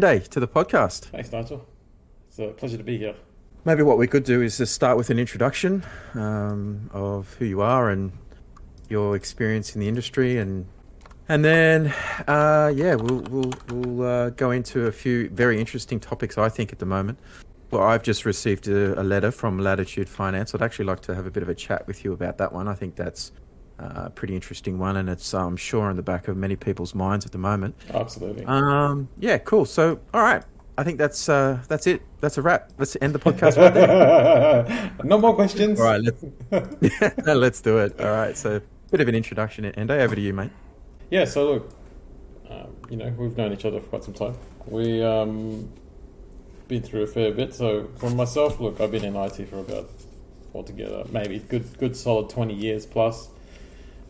welcome, Ende, to the podcast. Thanks, Nigel. It's a pleasure to be here. Maybe what we could do is just start with an introduction um, of who you are and your experience in the industry, and and then uh, yeah, we'll we'll, we'll uh, go into a few very interesting topics. I think at the moment. Well, I've just received a, a, letter from Latitude Finance. I'd actually like to have a bit of a chat with you about that one. I think that's uh, a pretty interesting one, and it's I'm sure in the back of many people's minds at the moment. Absolutely. Um, yeah, cool. So, all right, I think that's uh, that's it. That's a wrap. Let's end the podcast right there. no more questions. All right, let's no, let's do it. All right, so bit of an introduction, and over to you, mate. Yeah. So look, um, you know, we've known each other for quite some time. We um, been through a fair bit. So for myself, look, I've been in IT for about altogether maybe good good solid twenty years plus.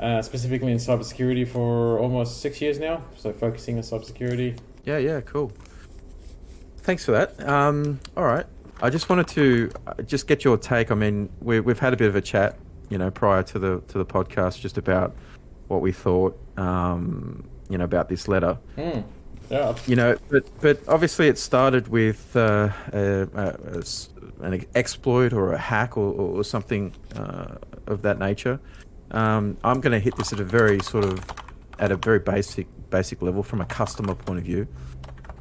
Uh, specifically in cybersecurity for almost six years now. So focusing on cybersecurity. Yeah, yeah, cool. Thanks for that. Um, all right. I just wanted to uh, just get your take. I mean, we, have had a bit of a chat, you know, prior to the to the podcast, just about what we thought, um, you know, about this letter. Mm. Yeah. You know, but but obviously it started with uh, a, a, an exploit or a hack or, or something uh, of that nature. Um, I'm going to hit this at a very sort of at a very basic basic level from a customer point of view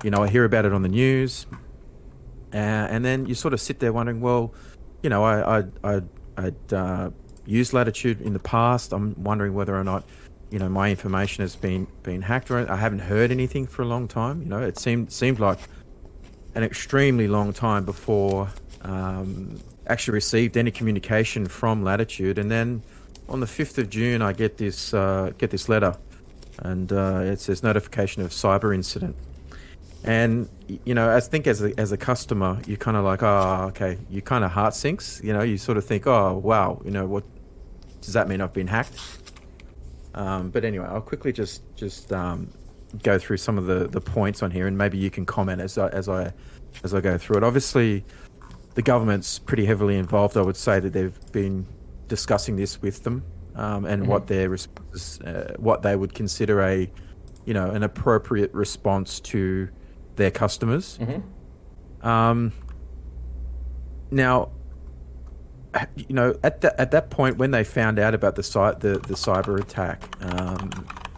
you know, I hear about it on the news, uh, and then you sort of sit there wondering, well, you know, I, I, I, I'd uh, used Latitude in the past. I'm wondering whether or not, you know, my information has been been hacked. Or I haven't heard anything for a long time. You know, it seemed seemed like an extremely long time before um, actually received any communication from Latitude, and then on the fifth of June, I get this uh, get this letter, and uh, it says notification of cyber incident. And you know, I think as a, as a customer, you're kind of like, oh, okay, you kind of heart sinks. You know, you sort of think, oh, wow, you know, what does that mean? I've been hacked. Um, but anyway, I'll quickly just just um, go through some of the, the points on here, and maybe you can comment as I, as I as I go through it. Obviously, the government's pretty heavily involved. I would say that they've been discussing this with them um, and mm-hmm. what their responses, uh, what they would consider a you know an appropriate response to their customers. Mm-hmm. Um, now, you know, at that at that point when they found out about the site the, the cyber attack um,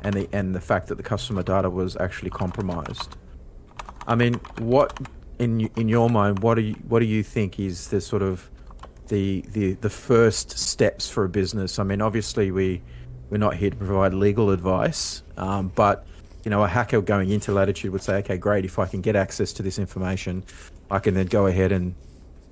and the and the fact that the customer data was actually compromised, I mean, what in in your mind, what do you what do you think is the sort of the the the first steps for a business? I mean, obviously we we're not here to provide legal advice, um, but you know, a hacker going into Latitude would say, okay, great, if I can get access to this information, I can then go ahead and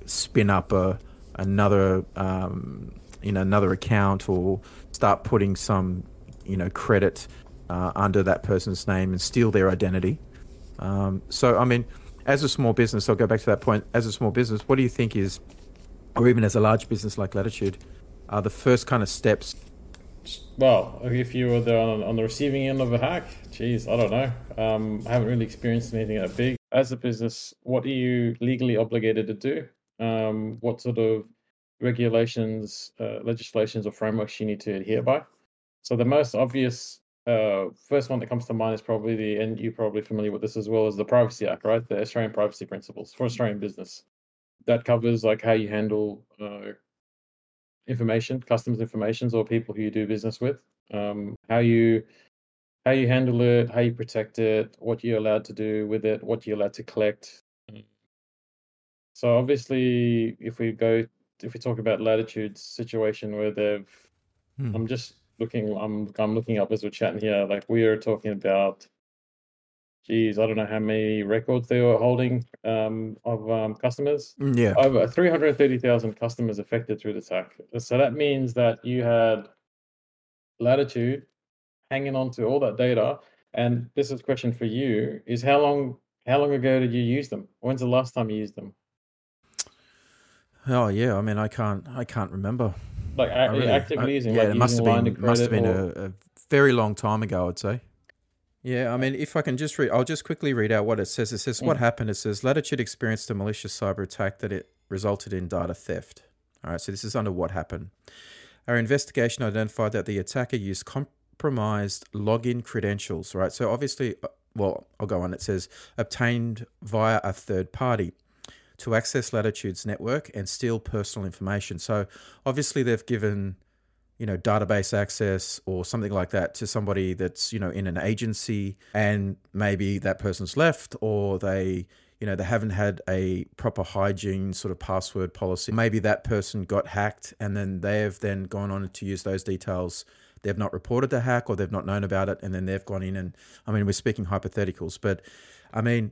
spin up a another um, you know another account or start putting some you know credit uh, under that person's name and steal their identity. Um, so I mean, as a small business, I'll go back to that point. As a small business, what do you think is, or even as a large business like Latitude, are the first kind of steps well, if you were there on, on, the receiving end of a hack, geez, I don't know. Um, I haven't really experienced anything that big. As a business, what are you legally obligated to do? Um, what sort of regulations, uh, legislations, or frameworks you need to adhere by? So the most obvious uh, first one that comes to mind is probably the, and you're probably familiar with this as well, as the Privacy Act, right? The Australian Privacy Principles for Australian business. That covers like how you handle uh, information, customers' information, or people who you do business with. Um, how you how you handle it, how you protect it, what you're allowed to do with it, what you're allowed to collect. So obviously, if we go, if we talk about Latitude's situation where they've, hmm. I'm just looking, I'm I'm looking up as we're chatting here. Like we are talking about geez, I don't know how many records they were holding um, of um, customers. Mm, yeah. Over 330,000 customers affected through the attack. So that means that you had Latitude hanging on to all that data. And this is a question for you is how long how long ago did you use them? When's the last time you used them? Oh yeah, I mean I can't I can't remember. Like really, actively using yeah, like it must have been must have been or... a, a very long time ago, I'd say. Yeah, I mean, if I can just read, I'll just quickly read out what it says. It says, What mm. happened? It says, Latitude experienced a malicious cyber attack that it resulted in data theft. All right, so this is under what happened. Our investigation identified that the attacker used compromised login credentials, right? So obviously, uh, well, I'll go on. It says obtained via a third party to access Latitude's network and steal personal information. So obviously they've given, you know, database access or something like that to somebody that's, you know, in an agency and maybe that person's left or they, you know, they haven't had a proper hygiene sort of password policy. Maybe that person got hacked and then they've then gone on to use those details. They've not reported the hack or they've not known about it and then they've gone in and I mean we're speaking hypotheticals, but I mean,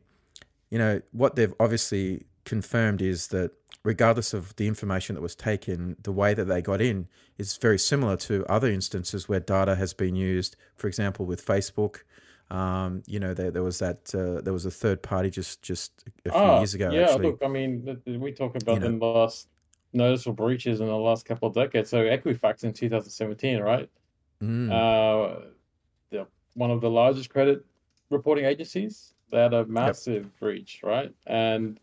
you know, what they've obviously confirmed is that regardless of the information that was taken, the way that they got in is very similar to other instances where data has been used. For example, with Facebook, um, you know, there, there was that uh, there was a third party just just a few Ah, years ago. yeah, Actually, look, I mean, we talk you about the know, last noticeable breaches in the last couple of decades. So Equifax in 2017, right? mm, Uh, the, one of the largest credit reporting agencies, they had a yep, massive breach, right? And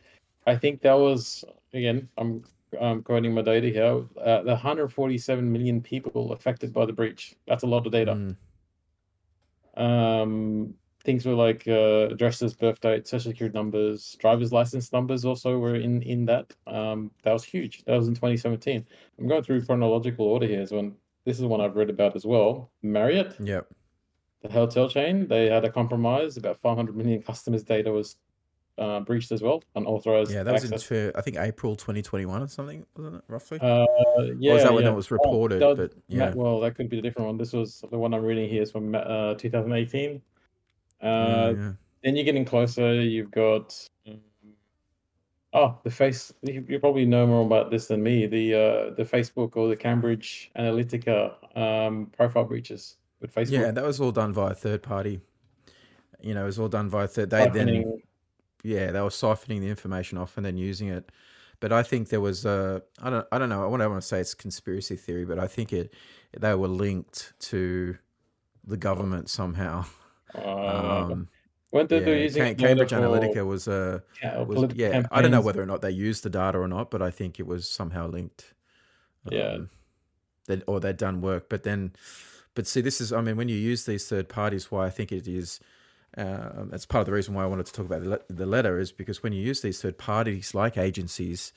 I think that was, again, I'm I'm quoting my data here, uh, the 147 million people affected by the breach. That's a lot of data. mm, Um, things were like uh, addresses, birth dates, social security numbers, driver's license numbers also were in in that. Um, that was huge. That was in 2017. I'm going through chronological order here. So when, this is one I've read about as well. Marriott, yep, the hotel chain, they had a compromise. About 500 million customers' data was uh, breached as well, unauthorized yeah. That was in access. tw- I think April 2021 or something, wasn't it roughly? Uh, Or was yeah, that when yeah. it was Oh, reported? that, But yeah, well, that could be a different one. This was the one I'm reading here is from uh, 2018. yeah, Uh, yeah. then you're getting closer. You've got um, oh, the face. You, you probably know more about this than me. The uh, the Facebook or the Cambridge Analytica um, profile breaches with Facebook. Yeah, that was all done via third party. You know, it was all done via third. They then siphoning. Yeah, they were siphoning the information off and then using it. But I think there was a I don't I don't know. I don't want to say it's conspiracy theory, but I think it they were linked to the government somehow. Uh, Um, when they're, they're using Cam- it data Cambridge Analytica was a was yeah. I don't know whether or not they used the data or not, but I think it was somehow linked. Yeah, Um, that or they'd done work, but then, but see, this is I mean, when you use these third parties, why I think it is. Uh, that's part of the reason why I wanted to talk about the, le- the letter is because when you use these third parties like agencies,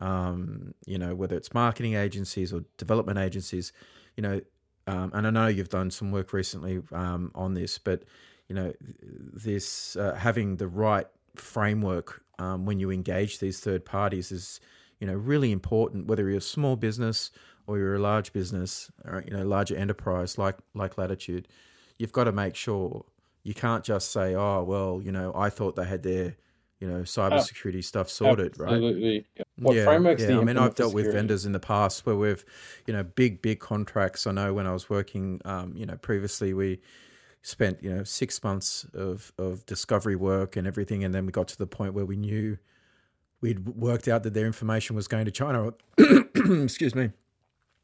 um, you know, whether it's marketing agencies or development agencies, you know, um, and I know you've done some work recently um, on this, but you know, this uh, having the right framework um, when you engage these third parties is, you know, really important. Whether you're a small business or you're a large business, or you know, larger enterprise like like Latitude, you've got to make sure you can't just say, "Oh, well, you know, I thought they had their, you know, cybersecurity stuff sorted," right? absolutely. Yeah. What Yeah, frameworks do yeah. I mean, I've dealt with vendors in the past where we've, you know, big, big contracts. I know when I was working, um, you know, previously we spent, you know, six months of, of discovery work and everything. And then we got to the point where we knew we'd worked out that their information was going to China. Excuse me.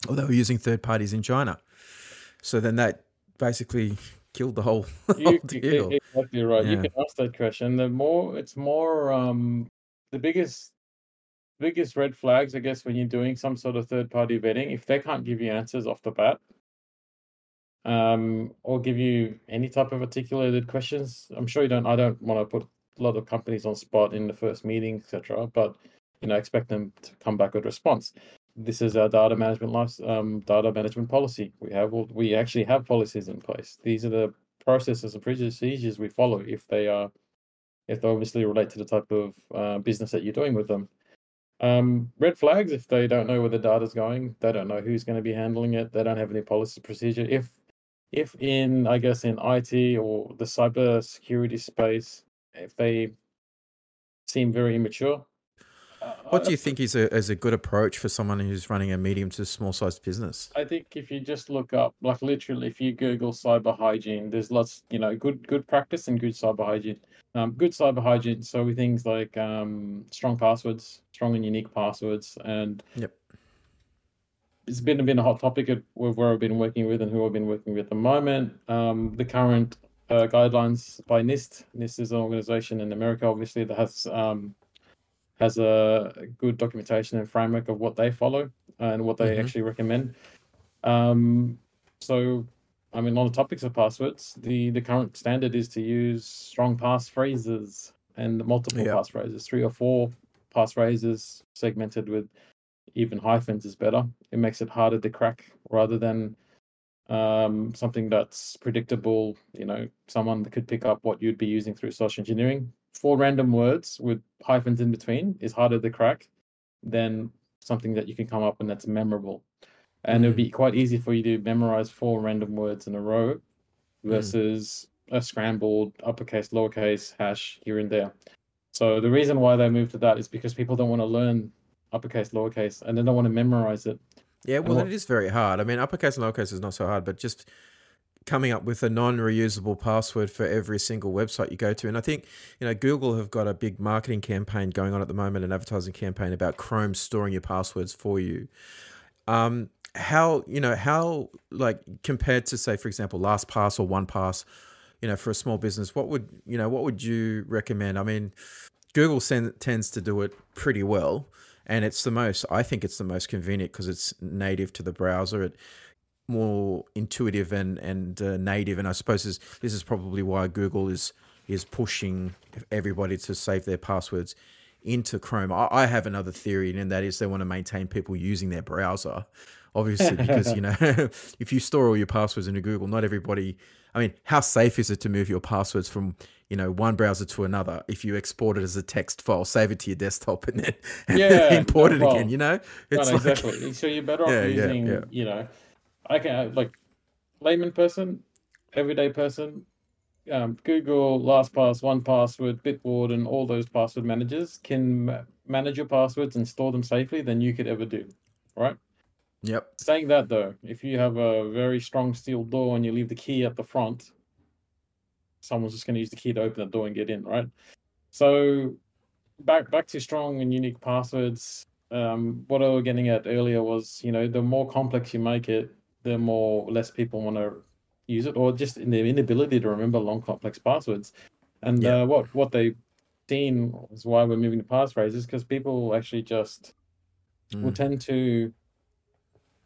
Or they were using third parties in China. So then that basically killed the whole, You, deal. exactly right. You can ask that question. The more it's more um the biggest biggest red flags, I guess, when you're doing some sort of third party vetting, if they can't give you answers off the bat, um, or give you any type of articulated questions. I'm sure you don't. I don't want to put a lot of companies on spot in the first meeting, etc. But you know, expect them to come back with response. This is our data management life, um, data management policy. We have we actually have policies in place. These are the processes and procedures we follow if they are if they obviously relate to the type of uh, business that you're doing with them. Um, red flags if they don't know where the data's going, they don't know who's going to be handling it, they don't have any policy procedure. If if in I guess in IT or the cyber security space, if they seem very immature, What do you think is a, is a good approach for someone who's running a medium to small sized business? I think if you just look up, like literally, if you Google cyber hygiene, there's lots, you know, good good practice and good cyber hygiene. Um, good cyber hygiene, so with things like um, strong passwords, strong and unique passwords, and Yep. it's been been a hot topic at where where I've been working with and who I've been working with at the moment. Um, the current uh, guidelines by NIST. NIST is an organization in America, obviously, that has um, has a good documentation and framework of what they follow and what they hmm actually recommend. Um, so I mean, on the topics of passwords, the the current standard is to use strong passphrases and multiple Yep. passphrases, three or four passphrases segmented with even hyphens is better. It makes it harder to crack rather than um, something that's predictable. You know, someone could pick up what you'd be using through social engineering. Four random words with hyphens in between is harder to crack than something that you can come up and that's memorable. And it would be mm. quite easy for you to memorize four random words in a row mm. versus a scrambled uppercase, lowercase, hash here and there. So the reason why they moved to that is because people don't want to learn uppercase, lowercase, and they don't want to memorize it. Yeah, well, what- it is very hard. I mean, uppercase and lowercase is not so hard, but just coming up with a non-reusable password for every single website you go to. And I think you know Google have got a big marketing campaign going on at the moment, an advertising campaign about Chrome storing your passwords for you. Um, how you know how like compared to say, for example, LastPass or OnePass, you know, for a small business, what would you know what would you recommend? I mean, Google sen- tends to do it pretty well, and it's the most. I think it's the most convenient because it's native to the browser. It more intuitive and and uh, native, and I suppose this, this is probably why Google is is pushing everybody to save their passwords into Chrome. I, I have another theory, and that is they want to maintain people using their browser. Obviously, because you know, if you store all your passwords into Google, not everybody. I mean, how safe is it to move your passwords from you know one browser to another? If you export it as a text file, save it to your desktop, and then, and then Yeah, import it well, again. You know, it's no, like exactly. So you're better off yeah, using, yeah. you know, I can like layman person, everyday person, um, Google, LastPass, OnePassword, Bitwarden, and all those password managers can ma- manage your passwords and store them safely than you could ever do. Right. yep, Saying that though, if you have a very strong steel door and you leave the key at the front, someone's just going to use the key to open the door and get in, right? So back back to strong and unique passwords. Um, what I was getting at earlier was, you know, the more complex you make it, the more less people want to use it, or just in their inability to remember long complex passwords. And Yeah. uh, what what they've seen is why we're moving to passphrases because people actually just will Mm. tend to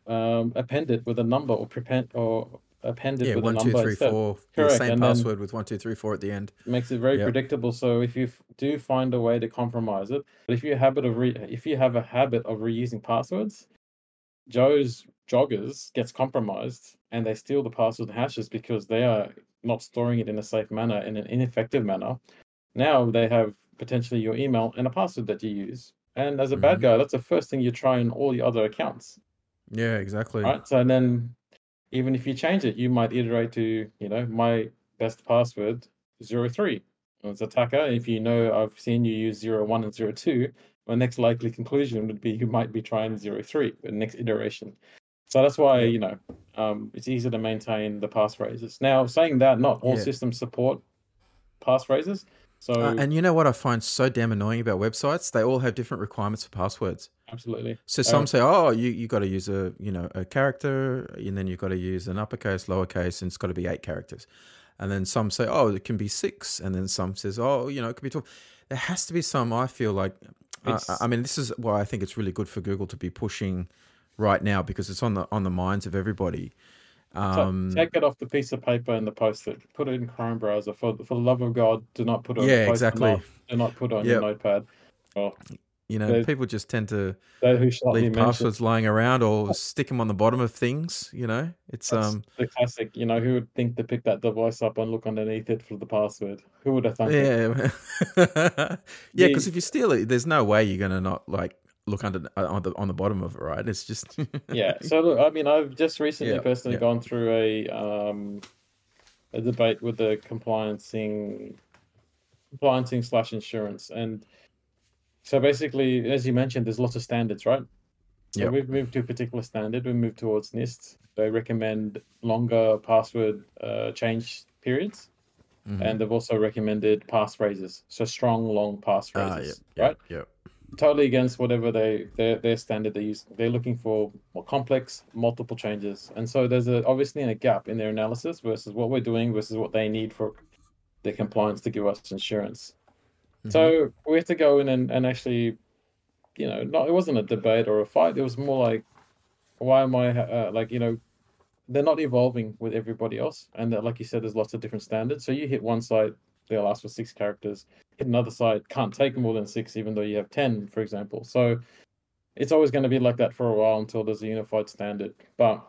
um, append it with a number or prepend or append it yeah. with One, a two, number three, instead. four. The same and password with one, two, three, four at the end. makes it very Yep. predictable. So if you f- do find a way to compromise it, but if you habit of re- if you have a habit of reusing passwords, Joe's joggers gets compromised and they steal the password and hashes because they are not storing it in a safe manner in an ineffective manner. Now they have potentially your email and a password that you use. And as a bad Mhm. guy, that's the first thing you try on all your other accounts. Yeah, exactly. right? So then, even if you change it, you might iterate to, you know, my best password zero three. As attacker, if you know I've seen you use zero one and zero two, my next likely conclusion would be you might be trying zero three the next iteration. So that's why you know um, it's easier to maintain the passphrases. Now, saying that, not all Yeah. systems support passphrases. So Uh, and you know what I find so damn annoying about websites? They all have different requirements for passwords. absolutely, So some Oh. say, "Oh, you you got to use a you know a character, and then you've got to use an uppercase, lowercase, and it's got to be eight characters." And then some say, "Oh, it can be six. and then some says, "Oh, you know, it could be 12. There has to be some. I feel like, uh, I mean, this is why I think it's really good for Google to be pushing right now because it's on the on the minds of everybody. So Um, take it off the piece of paper and the post-it. Put it in Chrome browser. For for the love of God, do not put it on Yeah, the exactly. Do not put it on Yep. your notepad. Well, you know, there's- people just tend to who shall not leave passwords lying around or stick them on the bottom of things. You know, it's That's um. the classic. You know, who would think to pick that device up and look underneath it for the password? Who would have thought? Yeah, yeah. Because if you steal it, there's no way you're gonna not like look under uh, on the on the bottom of it, right? It's just Yeah. So look, I mean, I've just recently Yeah, personally yeah. gone through a um a debate with the compliancing compliancing slash insurance, and so basically, as you mentioned, there's lots of standards, right? So Yep. we've moved to a particular standard. We moved towards NIST. They recommend longer password uh, change periods, Mhm. and they've also recommended passphrases. So strong, long Ah, passphrases, yeah, right? yeah, totally against whatever they their their standard they use. They're looking for more complex, multiple changes, and so there's a obviously a gap in their analysis versus what we're doing versus what they need for their compliance to give us insurance. Mhm. So we have to go in and, and actually, you know, not it wasn't a debate or a fight. It was more like, why am I uh, like you know, they're not evolving with everybody else, and like you said, there's lots of different standards. So you hit one site, they'll ask for six characters. Another site, can't take more than six, even though you have ten, for example. So it's always going to be like that for a while until there's a unified standard. But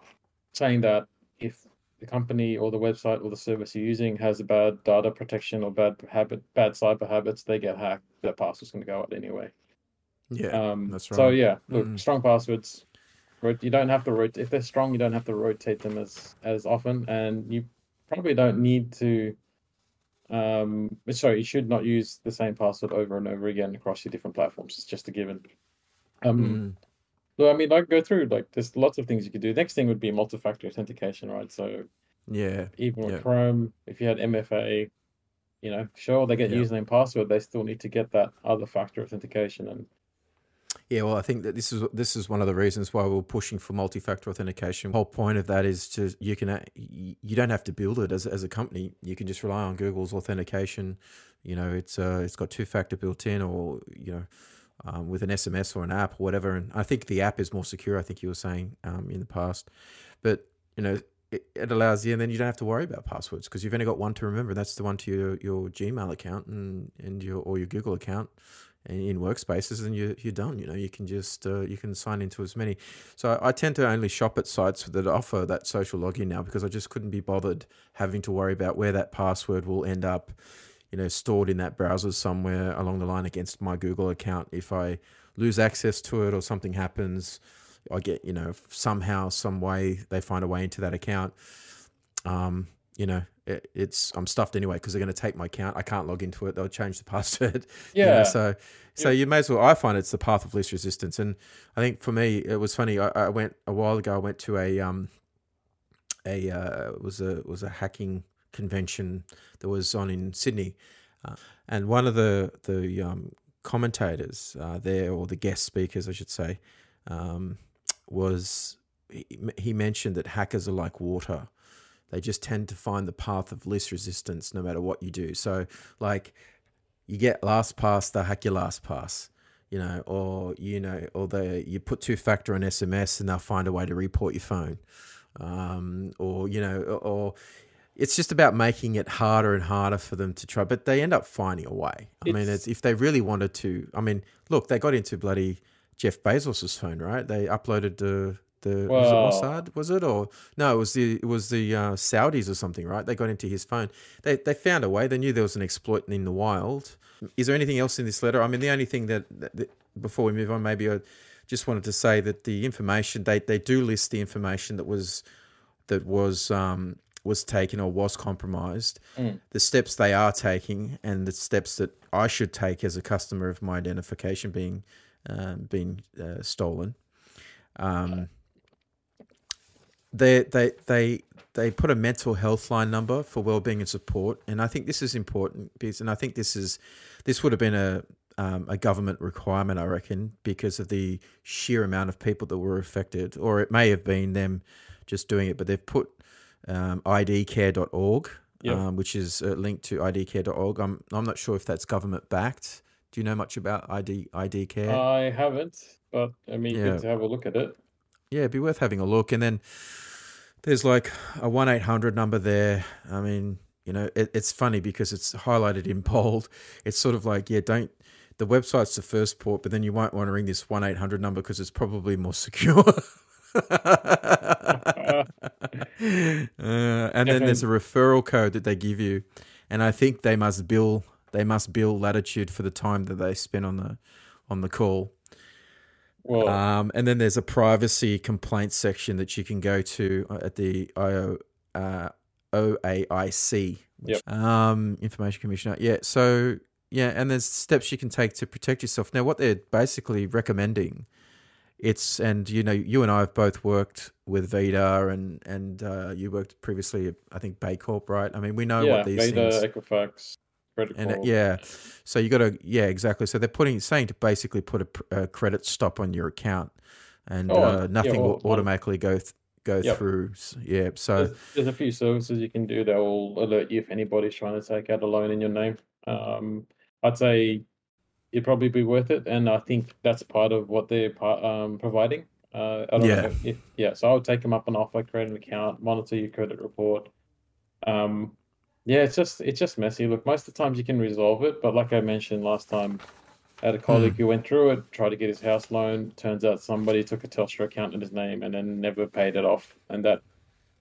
saying that, if the company or the website or the service you're using has a bad data protection or bad habit, bad cyber habits, they get hacked. Their password's going to go out anyway. Yeah, Um, that's right. So yeah, look, Mm. strong passwords. You don't have to rotate if they're strong. You don't have to rotate them as as often, and you probably don't need to. Um, sorry, you should not use the same password over and over again across your different platforms. It's just a given. Um, Mm. so I mean, like go through like there's lots of things you could do. Next thing would be multi-factor authentication, right? So Yeah, even with Yeah. Chrome, if you had MFA, you know, sure they get Yeah. username password, they still need to get that other factor authentication and Yeah, well, I think that this is this is one of the reasons why we're pushing for multi-factor authentication. The whole point of that is to you can you don't have to build it as as a company. You can just rely on Google's authentication. You know, it's uh, it's got two-factor built in, or you know, um, with an SMS or an app or whatever. And I think the app is more secure. I think you were saying um, in the past, but you know. It, it allows you, and then you don't have to worry about passwords because you've only got one to remember. And That's the one to your, your Gmail account and, and your or your Google account in workspaces and you're, you're done you know you can just uh, you can sign into as many. So I, I tend to only shop at sites that offer that social login now because i just couldn't be bothered having to worry about where that password will end up you know stored in that browser somewhere along the line against my google account. If i lose access to it or something happens i get you know somehow some way they find a way into that account. Um you know it, it's i'm stuffed anyway because they're going to take my account. I can't log into it. They'll change the password. You know, yeah. so so you may as well i find it's the path of least resistance. And i think for me it was funny i, I went a while ago i went to a um a uh, was a was a hacking convention that was on in sydney. Uh, and one of the the um, commentators uh, there or the guest speakers i should say um, was he, he mentioned that hackers are like water they just tend to find the path of least resistance no matter what you do so like you get last pass, they hack your last pass, you know, or you know, or they you put two factor on SMS and they'll find a way to report your phone, um, or you know, or, it's just about making it harder and harder for them to try, but they end up finding a way. I mean, It's- it's, if they really wanted to, I mean, look, they got into bloody Jeff Bezos's phone, right? They uploaded the the was it Mossad, was it or no? It was the it was the uh, Saudis or something, right? They got into his phone. They they found a way. They knew there was an exploit in the wild. Is there anything else in this letter? I mean, the only thing that, that, that before we move on, maybe I just wanted to say that the information they they do list the information that was that was um, was taken or was compromised, Mm. the steps they are taking, and the steps that I should take as a customer of my identification being um, being uh, stolen. Um, they they they they put a mental health line number for well-being and support, and I think this is important because, and I think this is this would have been a um, a government requirement, I reckon, because of the sheer amount of people that were affected, or it may have been them just doing it, but they've put um, idcare.org, Yep. um, which is uh, linked to idcare.org. I'm I'm not sure if that's government backed. Do you know much about ID ID Care? I haven't, but I mean, Yeah. good to have a look at it. Yeah, it'd be worth having a look. And then there's like a one eight hundred number there. I mean, you know, it, it's funny because it's highlighted in bold. It's sort of like, yeah, don't. The website's the first port, but then you won't want to ring this one eight hundred number because it's probably more secure. uh, and then there's a referral code that they give you, and I think they must bill they must bill Latitude for the time that they spend on the on the call. Um, and then there's a privacy complaint section that you can go to uh, at the IO, uh, OAIC, which, um, Information Commissioner. Yeah, so yeah, and there's steps you can take to protect yourself. Now, what they're basically recommending, it's and you know you and I have both worked with Veda and and uh, you worked previously, at, I think Baycorp right? I mean, we know yeah, what these things Equifax, Credit and uh, yeah, so you got to yeah exactly. So they're putting saying to basically put a, a credit stop on your account, and Oh, uh, yeah, nothing well, will automatically go th- go Yep. through. Yeah, so There's, there's a few services you can do that will alert you if anybody's trying to take out a loan in your name. Um, I'd say it'd probably be worth it, and I think that's part of what they're um, providing. Uh, I don't Yeah. know. If, yeah, so I would take them up and offer, create an account, monitor your credit report. Um, yeah, it's just it's just messy. Look, most of the times you can resolve it, but like I mentioned last time, I had a colleague who went through it, tried to get his house loan. Turns out somebody took a Telstra account in his name and then never paid it off, and that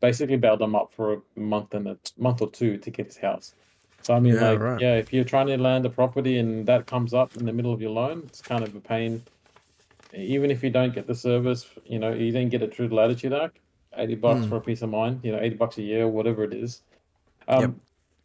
basically bailed him up for a month and a month or two to get his house. So I mean, Yeah, like, right. yeah, if you're trying to land a property and that comes up in the middle of your loan, it's kind of a pain. Even if you don't get the service, you know, you didn't get it through the Latitude Act, eighty bucks Mm. for a peace of mind, you know, eighty bucks a year, whatever it is. Um, Yep.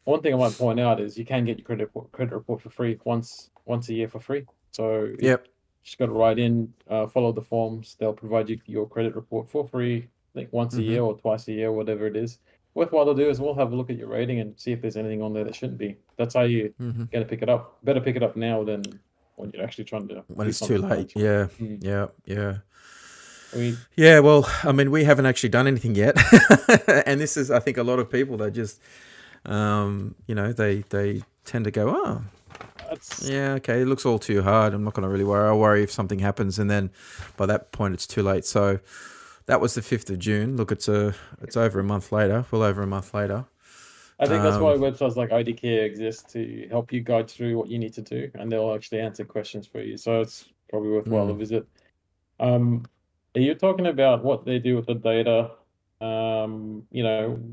One thing I might point out is you can get your credit report, credit report for free once once a year for free. So Yep. just got to write in, uh, follow the forms. They'll provide you your credit report for free. I think once a Mhm. year or twice a year, whatever it is. Worthwhile to do is we'll have a look at your rating and see if there's anything on there that shouldn't be. That's how you hmm going to pick it up. Better pick it up now than when you're actually trying to. When it's too late. Yeah. Mm. Yeah. Yeah. Mean, Yeah, well, I mean, we haven't actually done anything yet, and this is, I think, a lot of people that just, um, you know, they they tend to go, oh, that's yeah, okay, it looks all too hard. I'm not going to really worry. I'll worry if something happens, and then by that point, it's too late. So that was the fifth of June. Look, it's a, it's over a month later. Well over a month later. I think that's Um, why websites like ID Care exist to help you guide through what you need to do, and they'll actually answer questions for you. So it's probably worthwhile to Mm. visit. Um, are you talking about what they do with the data? Um, you know,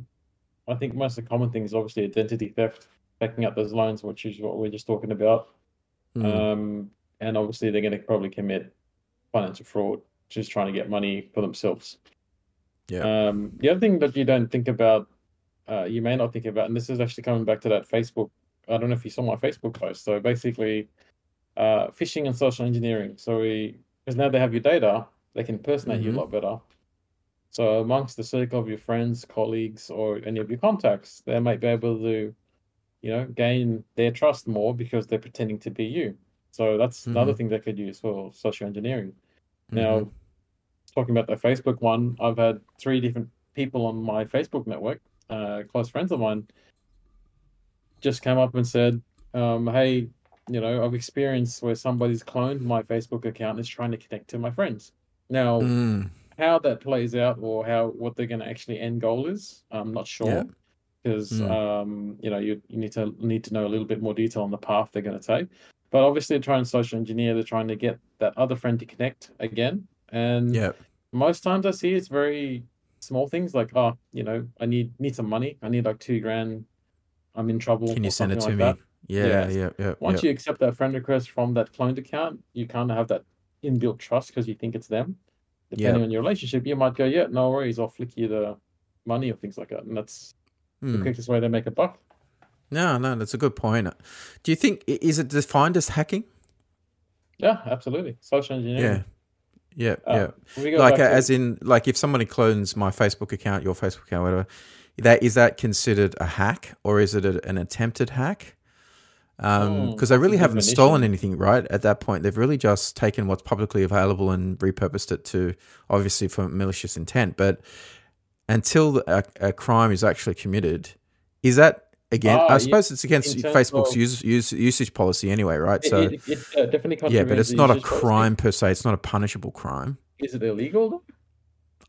I think most of the common things obviously identity theft, backing up those loans, which is what we're just talking about. Mm. Um, and obviously they're going to probably commit financial fraud, just trying to get money for themselves. Yeah. Um, the other thing that you don't think about, uh, you may not think about, and this is actually coming back to that Facebook. I don't know if you saw my Facebook post. So basically, uh, phishing and social engineering. So we, because now they have your data, they can impersonate you a Mhm. lot better. So amongst the circle of your friends, colleagues, or any of your contacts, they might be able to, you know, gain their trust more because they're pretending to be you. So that's another Mhm. thing they could use for social engineering. Mhm. Now, talking about the Facebook one, I've had three different people on my Facebook network, uh, close friends of mine, just came up and said, um, "Hey, you know, I've experienced where somebody's cloned my Facebook account and is trying to connect to my friends." Now, Mm. How that plays out or how what they're going to actually end goal is, I'm not sure because Mm. um, you know you, you need to need to know a little bit more detail on the path they're going to take. But obviously, they're trying to social engineer. They're trying to get that other friend to connect again. And Yeah. most times I see it's very small things like, oh, you know, I need need some money. I need like two grand. I'm in trouble. Can you send it to like me? that. Yeah. Yeah. Yeah. Yeah. Once yeah. you accept that friend request from that cloned account, you kind of have that inbuilt trust because you think it's them. Depending Yeah. on your relationship, you might go, yeah, no worries, I'll flick you the money or things like that. And that's the Mm. quickest way to make a buck. No, no, that's a good point. Do you think is it defined as hacking? Yeah, absolutely. Social engineering. Yeah. Yeah. Uh, yeah. Like to- as in like if somebody clones my Facebook account, your Facebook account, whatever, that is that considered a hack or is it a, an attempted hack? Because Hmm, they that's really haven't stolen anything, right? At that point, they've really just taken what's publicly available and repurposed it to obviously for malicious intent. But until a, a crime is actually committed, is that again? Ah, I yeah, suppose it's against Facebook's of- use, use, usage policy anyway, right? So it, it, uh, definitely yeah, but it's not a usage policy. crime per se. It's not a punishable crime. Is it illegal though?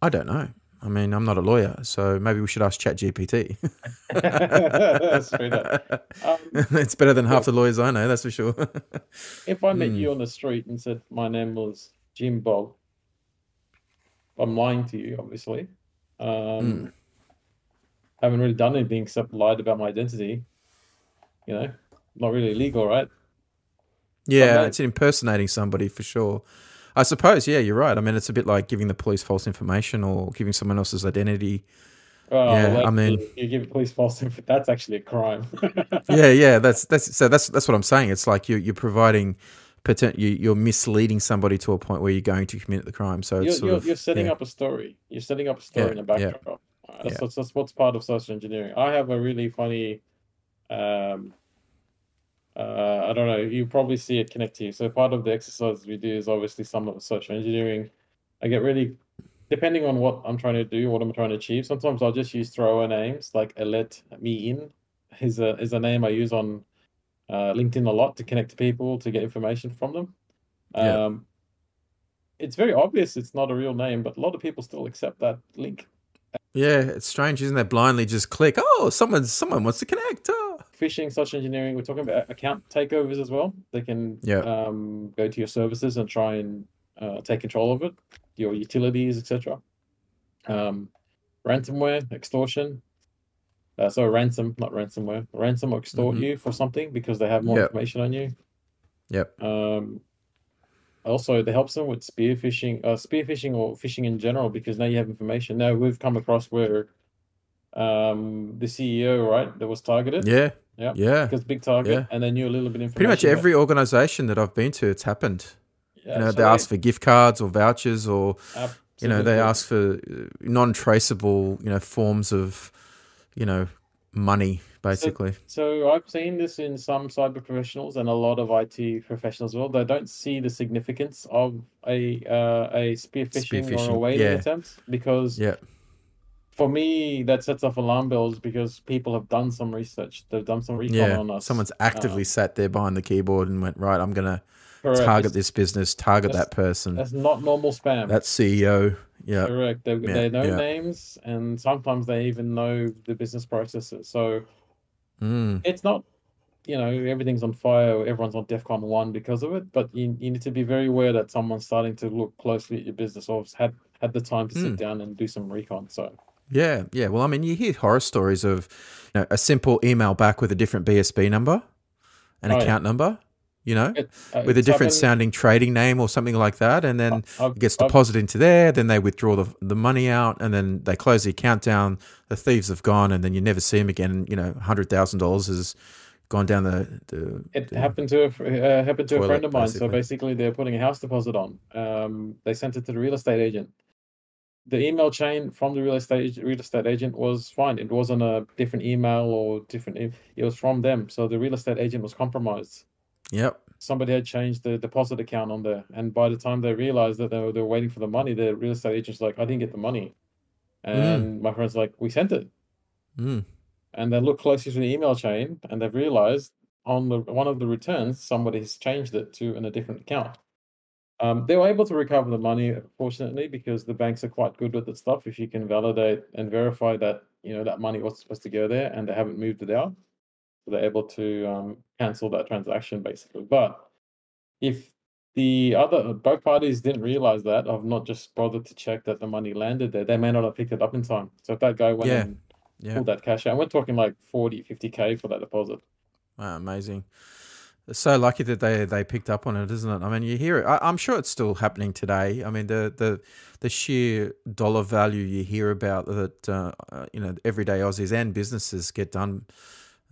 I don't know. I mean, I'm not a lawyer, so maybe we should ask ChatGPT. Um, it's better than half the lawyers I know, that's for sure. if I met Hmm. you on the street and said my name was Jim Bob, I'm lying to you, obviously. Um, Hmm. Haven't really done anything except lied about my identity. You know, not really legal, right? yeah, it's impersonating somebody for sure. I suppose, yeah, you're right. I mean, it's a bit like giving the police false information or giving someone else's identity. Oh, Yeah, like, I mean- you, give police false info. That's actually a crime. Yeah, yeah, that's that's so that's that's what I'm saying. It's like you you're providing you you're misleading somebody to a point where you're going to commit the crime. So you're, you're, of you're setting yeah. up a story. You're setting up a story Yeah, in a yeah, backdrop. Uh, That's, yeah. that's, that's what's part of social engineering. I have a really funny, um, uh, I don't know, you probably see it connect to you. So part of the exercises we do is obviously some of the social engineering. I get really, depending on what I'm trying to do, what I'm trying to achieve. Sometimes I'll just use thrower names like let me in is a is a name I use on uh, LinkedIn a lot to connect to people to get information from them. Yeah. Um, it's very obvious it's not a real name, but a lot of people still accept that link. Yeah, it's strange, isn't it? Blindly just click. Oh, someone someone wants to connect. Oh. Phishing, social engineering. We're talking about account takeovers as well. They can Yeah. um, go to your services and try and uh, take control of it, your utilities, etc. Um, ransomware, extortion. Uh, so ransom, not ransomware. Ransom or extort Mhm. you for something because they have more Yep. information on you. Yep. Um, also, they helps them with spear phishing, uh, spear phishing or phishing in general because now you have information. Now we've come across where um, the CEO, right, that was targeted. Yeah. Yeah. Yeah. Because big target, Yeah. and they knew a little bit information. Pretty much every organization that I've been to, it's happened. Yeah, you know, so they ask for gift cards or vouchers, or you know, they ask for uh, non-traceable, you know, forms of, you know, money, basically. So I've seen this in some cyber professionals and a lot of IT professionals as well. They don't see the significance of a uh, a spear Spear phishing, or a whaling yeah. attempt because yeah. For me that sets off alarm bells because people have done some research. They've done some recon Yeah. on us. Someone's actively sat there behind the keyboard and went, right, I'm gonna Correct. target It's- this business, target that person, That's not normal spam. that CEO. Yeah. Correct. They, Yeah, they know yeah. names and sometimes they even know the business processes. So Mm. it's not, you know, everything's on fire, everyone's on DEFCON 1 because of it, but you, you need to be very aware that someone's starting to look closely at your business or has had, had the time to Hmm. sit down and do some recon. So, Yeah, yeah. Well, I mean, you hear horror stories of you know, a simple email back with a different BSB number, an Oh, yeah. account number, you know, it, uh, with a different happened- sounding trading name or something like that, and then I've- it gets I've- deposited into there. Then they withdraw the the money out, and then they close the account down. The thieves have gone, and then you never see them again. You know, hundred thousand dollars has gone down the. the It the- happened to a uh, happened to a friend of mine. So basically. basically, they're putting a house deposit on. Um, they sent it to the real estate agent. The email chain from the real estate real estate agent was fine. It wasn't a different email or different. e- It was from them. So the real estate agent was compromised. Yep. Somebody had changed the deposit account on there, and by the time they realized that they were, they were waiting for the money, the real estate agent's like, "I didn't get the money," and my friend's like, "We sent it." Mm. and they look closely to the email chain and they've realized on the one of the returns somebody has changed it to in a different account um, they were able to recover the money fortunately because the banks are quite good with that stuff if you can validate and verify that you know that money was supposed to go there and they haven't moved it out so they're able to um, cancel that transaction basically but if the other both parties didn't realize that i've not just bothered to check that the money landed there they may not have picked it up in time so if that guy went Yeah. and Yeah. pulled that cash out. We're talking like 40, 50k for that deposit. Wow, amazing. So lucky that they they picked up on it, isn't it? I mean, you hear it. I, I'm sure it's still happening today. I mean, the the the sheer dollar value you hear about that uh, uh, you know everyday Aussies and businesses get done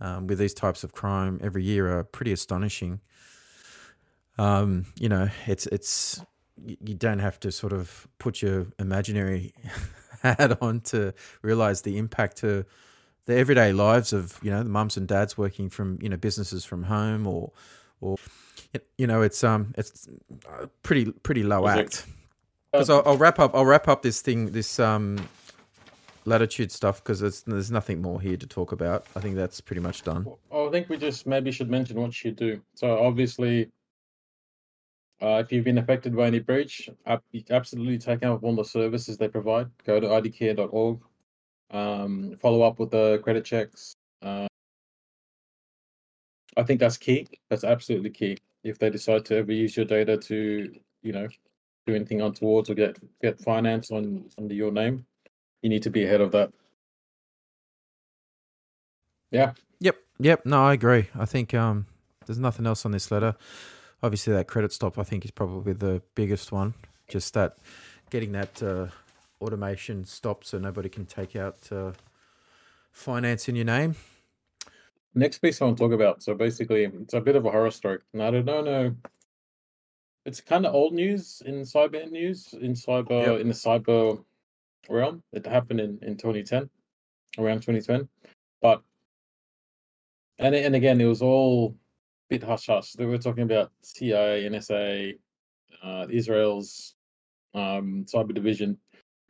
um, with these types of crime every year are pretty astonishing. Um, you know, it's it's you don't have to sort of put your imaginary hat on to realize the impact to the everyday lives of you know the mums and dads working from you know businesses from home or or you know it's um it's pretty pretty low act because I'll, I'll wrap up I'll wrap up this thing this um latitude stuff because it's there's nothing more here to talk about I think that's pretty much done Oh, I think we just maybe should mention what you do. So obviously, uh, if you've been affected by any breach, ab- absolutely take out all the services they provide. Go to idcare.org. Um, follow up with the credit checks. Uh, I think that's key. That's absolutely key. If they decide to ever use your data to, you know, do anything untoward or get get finance on under your name, you need to be ahead of that. Yeah. Yep, yep. No, I agree. I think um, there's nothing else on this letter. Obviously, that credit stop I think is probably the biggest one. Just that getting that uh, automation stopped so nobody can take out uh, finance in your name. Next piece I want to talk about. So basically, it's a bit of a horror story. And I don't know. No, it's kind of old news in cyber news in cyber Yep. in the cyber realm. It happened in in 2010, around 2010, but and and again, it was all bit hush hush. They were talking about CIA, NSA, uh, Israel's um, cyber division.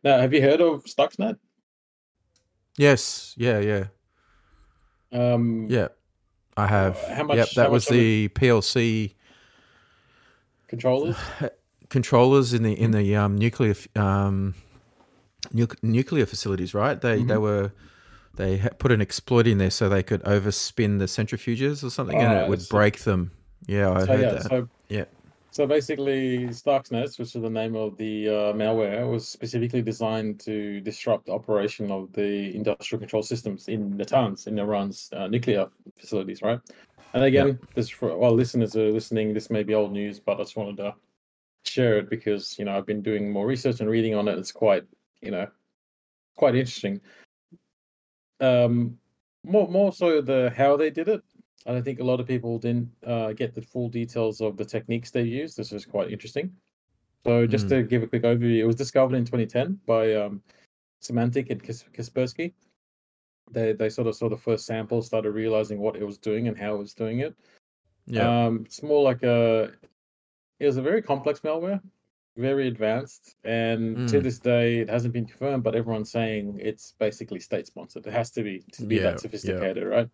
Now, have you heard of Stuxnet? Yes, yeah, yeah, Um, yeah. I have. how much- yep, that was much the PLC Controllers. controllers in the in the um, nuclear um, nu- nuclear facilities, right? They they Mhm. were they put an exploit in there so they could overspin the centrifuges or something, and Ah, it would so- break them. Yeah, I So heard yeah, that. so Yeah. So basically, Stuxnet, which is the name of the uh, malware, was specifically designed to disrupt the operation of the industrial control systems in Natanz, in Iran's uh, nuclear facilities, right? And again, this for well, listeners are listening. This may be old news, but I just wanted to share it because you know I've been doing more research and reading on it. It's quite you know quite interesting. Um, more more so the how they did it. I think a lot of people didn't uh, get the full details of the techniques they used. This is quite interesting. So just Mm. to give a quick overview, it was discovered in 2010 by um, Symantec and Kaspersky. They they sort of saw the first sample, started realizing what it was doing and how it was doing it. Yeah, Um, it's more like a. It was a very complex malware, very advanced, and to Mm. this day it hasn't been confirmed. But everyone's saying it's basically state sponsored. It has to be to be Yeah, yeah. that sophisticated, right?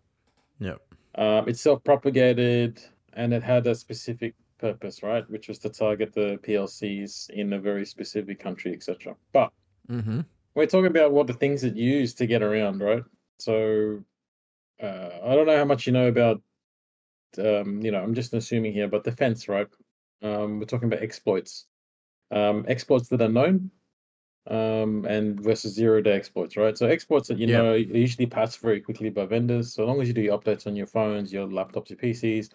yeah, Um, it's self-propagated, and it had a specific purpose, right? Which was to target the PLCs in a very specific country, etc. But mm-hmm. we're talking about what the things it used to get around, right? So uh, I don't know how much you know about, um, you know, I'm just assuming here, but defense, right? Um, we're talking about exploits, um, exploits that are known, um, and versus zero day exploits, right? So exploits that you Yeah. know are usually patched very quickly by vendors. So long as you do your updates on your phones, your laptops, your PCs,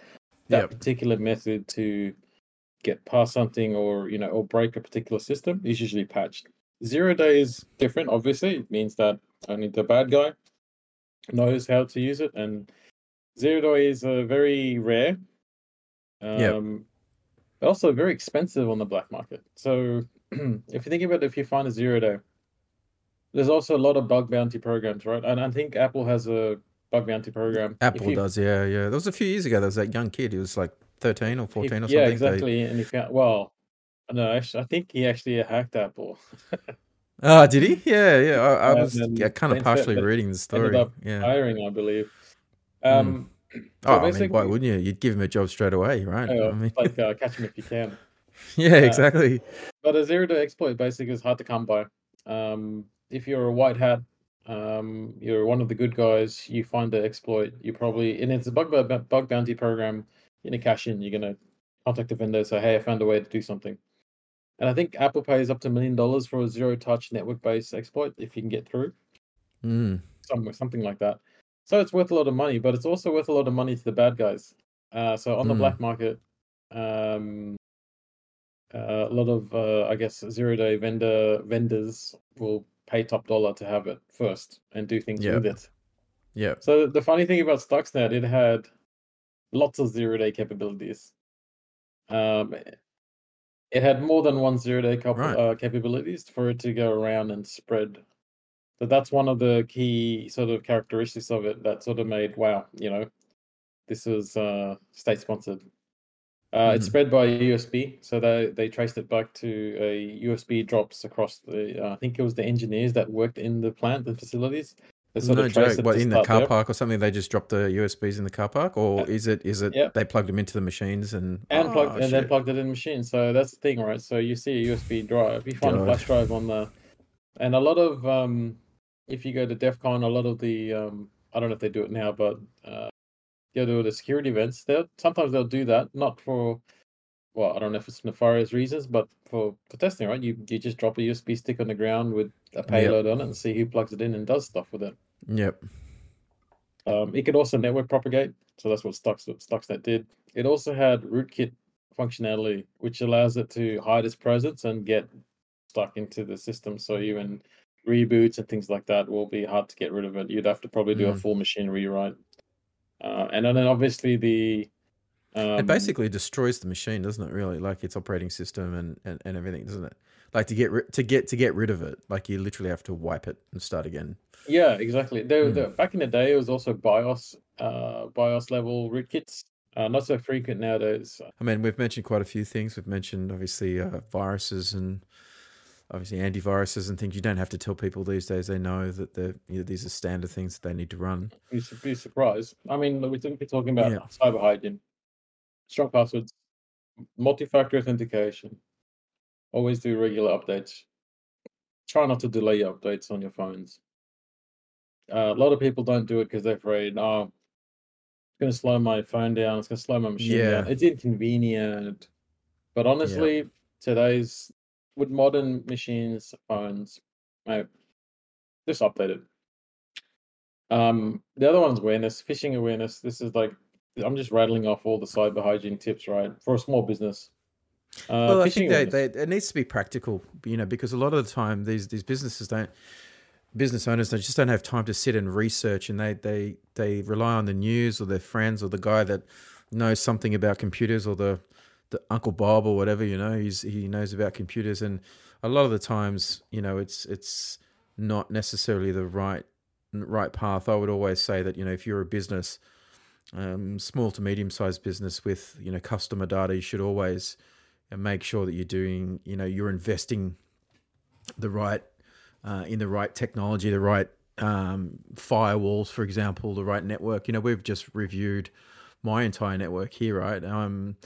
that Yep. particular method to get past something or you know or break a particular system is usually patched. Zero day is different. Obviously, it means that only the bad guy knows how to use it, and zero day is uh, very rare. Um, Yep. but also very expensive on the black market. So if you think about it, if you find a zero day, there's also a lot of bug bounty programs, right? And I think Apple has a bug bounty program. Apple you- does. Yeah, yeah. There was a few years ago. There was that young kid. He was like thirteen or if- fourteen or yeah, something. They- exactly. And he found well, no, actually, I think he actually hacked Apple. Oh, did he? Yeah, yeah. I, I Yeah, was yeah, kind of partially reading the story. Yeah. hiring, I believe. Um, so oh, I mean, why wouldn't you? You'd give him a job straight away, right? uh, I mean, like uh, catch him if you can. yeah, exactly. But a zero day exploit basically is hard to come by. Um, if you're a white hat, um, you're one of the good guys, you find the exploit, you probably, and it's a bug, bug bounty program, you're going to cash in, you're going to contact the vendor, say, hey, I found a way to do something. And I think Apple pays up to a million dollars for a zero touch network based exploit if you can get through, Mm. somewhere, something like that. So it's worth a lot of money, but it's also worth a lot of money to the bad guys. Uh, so on the Mm. black market, um, a lot of uh, I guess zero day vendor vendors will pay top dollar to have it first and do things Yeah. with it. Yeah. So the funny thing about Stuxnet, it had lots of zero day capabilities. Um, it had more than one zero day cap- Right. uh, capabilities for it to go around and spread. So that's one of the key sort of characteristics of it that sort of made wow, you know, this was uh, state sponsored. Uh, It's Mhm. spread by USB, so they they traced it back to a USB drops across the. Uh, I think it was the engineers that worked in the plant, the facilities. They sort No of joke. What in the car there. park or something? They just dropped the USBs in the car park, or Uh, is it is it yeah. they plugged them into the machines and and plugged Oh, and then plugged it in the machine. So that's the thing, right? So you see a USB drive, you find a flash drive on the, and a lot of um, if you go to DEF CON, a lot of the um, I don't know if they do it now, but uh, go to the security events. They'll sometimes they'll do that, not for, well, I don't know if it's nefarious reasons, but for for testing, right? You you just drop a USB stick on the ground with a payload on it and see who plugs it in and does stuff with it. Yep. Um, it could also network propagate, so that's what Stux, Stuxnet did. It also had rootkit functionality, which allows it to hide its presence and get stuck into the system. So even reboots and things like that will be hard to get rid of it. You'd have to probably do a Mm. full machine rewrite. Uh, and then obviously the um, it basically destroys the machine, doesn't it? Really, like its operating system and, and, and everything, doesn't it? Like to get ri- to get to get rid of it, like you literally have to wipe it and start again. Yeah, exactly. There, Hmm. there- back in the day, it was also BIOS, uh, BIOS level rootkits. Uh, not so frequent nowadays. I mean, we've mentioned quite a few things. We've mentioned obviously uh, viruses and obviously antiviruses and things. You don't have to tell people these days; they know that they're you know, these are standard things that they need to run. You should be surprised. I mean, we're talking about Yeah. cyber hygiene, strong passwords, multi-factor authentication, Always do regular updates. Try not to delay updates on your phones. Uh, a lot of people don't do it because they're afraid, oh, it's going to slow my phone down. It's going to slow my machine down. Yeah. It's inconvenient. But honestly, today's with modern machines, phones, mate, just update it. Um, the other one's awareness, phishing awareness. This is like I'm just rattling off all the cyber hygiene tips, right, for a small business. Uh, Well, I think they, they, it needs to be practical, you know, because a lot of the time these these businesses don't, business owners they just don't have time to sit and research, and they they they rely on the news or their friends or the guy that knows something about computers or the the Uncle Bob or whatever, you know, he's he knows about computers, and a lot of the times, you know, it's it's not necessarily the right right path. I would always say that you know if you're a business, um, small to medium sized business with you know customer data, you should always make sure that you're doing, you know, you're investing the right uh, in the right technology, the right um, firewalls, for example, the right network. You know, we've just reviewed my entire network here, right? Um,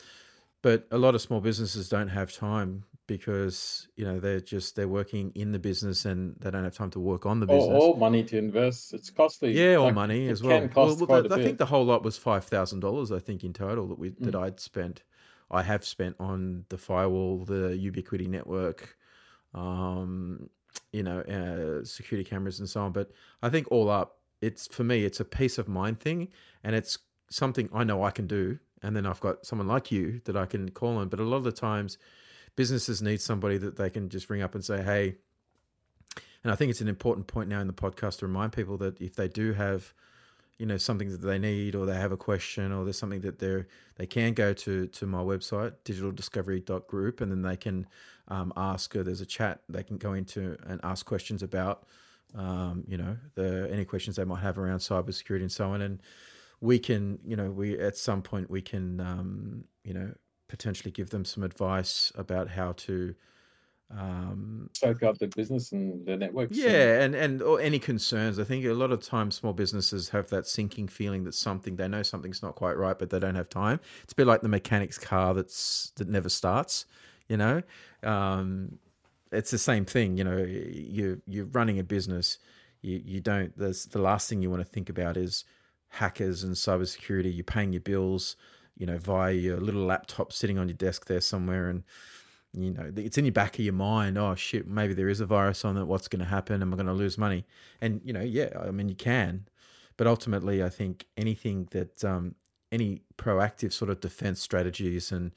but a lot of small businesses don't have time because you know they're just they're working in the business and they don't have time to work on the business. or money to invest. It's costly. Yeah, or Like, money as well. Can cost well, a I bit. think the whole lot was five thousand dollars. I think in total that we that Mm. I'd spent, I have spent on the firewall, the Ubiquiti network, um, you know, uh, security cameras and so on. But I think all up, it's for me, it's a peace of mind thing, and it's something I know I can do. And then I've got someone like you that I can call on. But a lot of the times, businesses need somebody that they can just ring up and say, "Hey." And I think it's an important point now in the podcast to remind people that if they do have, you know, something that they need, or they have a question, or there's something that they're they can go to to my website digitaldiscovery.group, and then they can um, ask. Or there's a chat they can go into and ask questions about, um, you know, the any questions they might have around cybersecurity and so on. And we can, you know, we at some point we can, um, you know, potentially give them some advice about how to um, soak up the business and the networks. yeah, and and or any concerns. I think a lot of times small businesses have that sinking feeling that something they know something's not quite right, but they don't have time. It's a bit like the mechanic's car that's that never starts. You know, um, it's the same thing. You know, you you're running a business. You you don't. There's the last thing you want to think about is hackers and cybersecurity. You're paying your bills. You know, via your little laptop sitting on your desk there somewhere, and you know it's in your back of your mind oh shit maybe there is a virus on it what's going to happen am i going to lose money and you know yeah i mean you can but ultimately i think anything that um any proactive sort of defense strategies and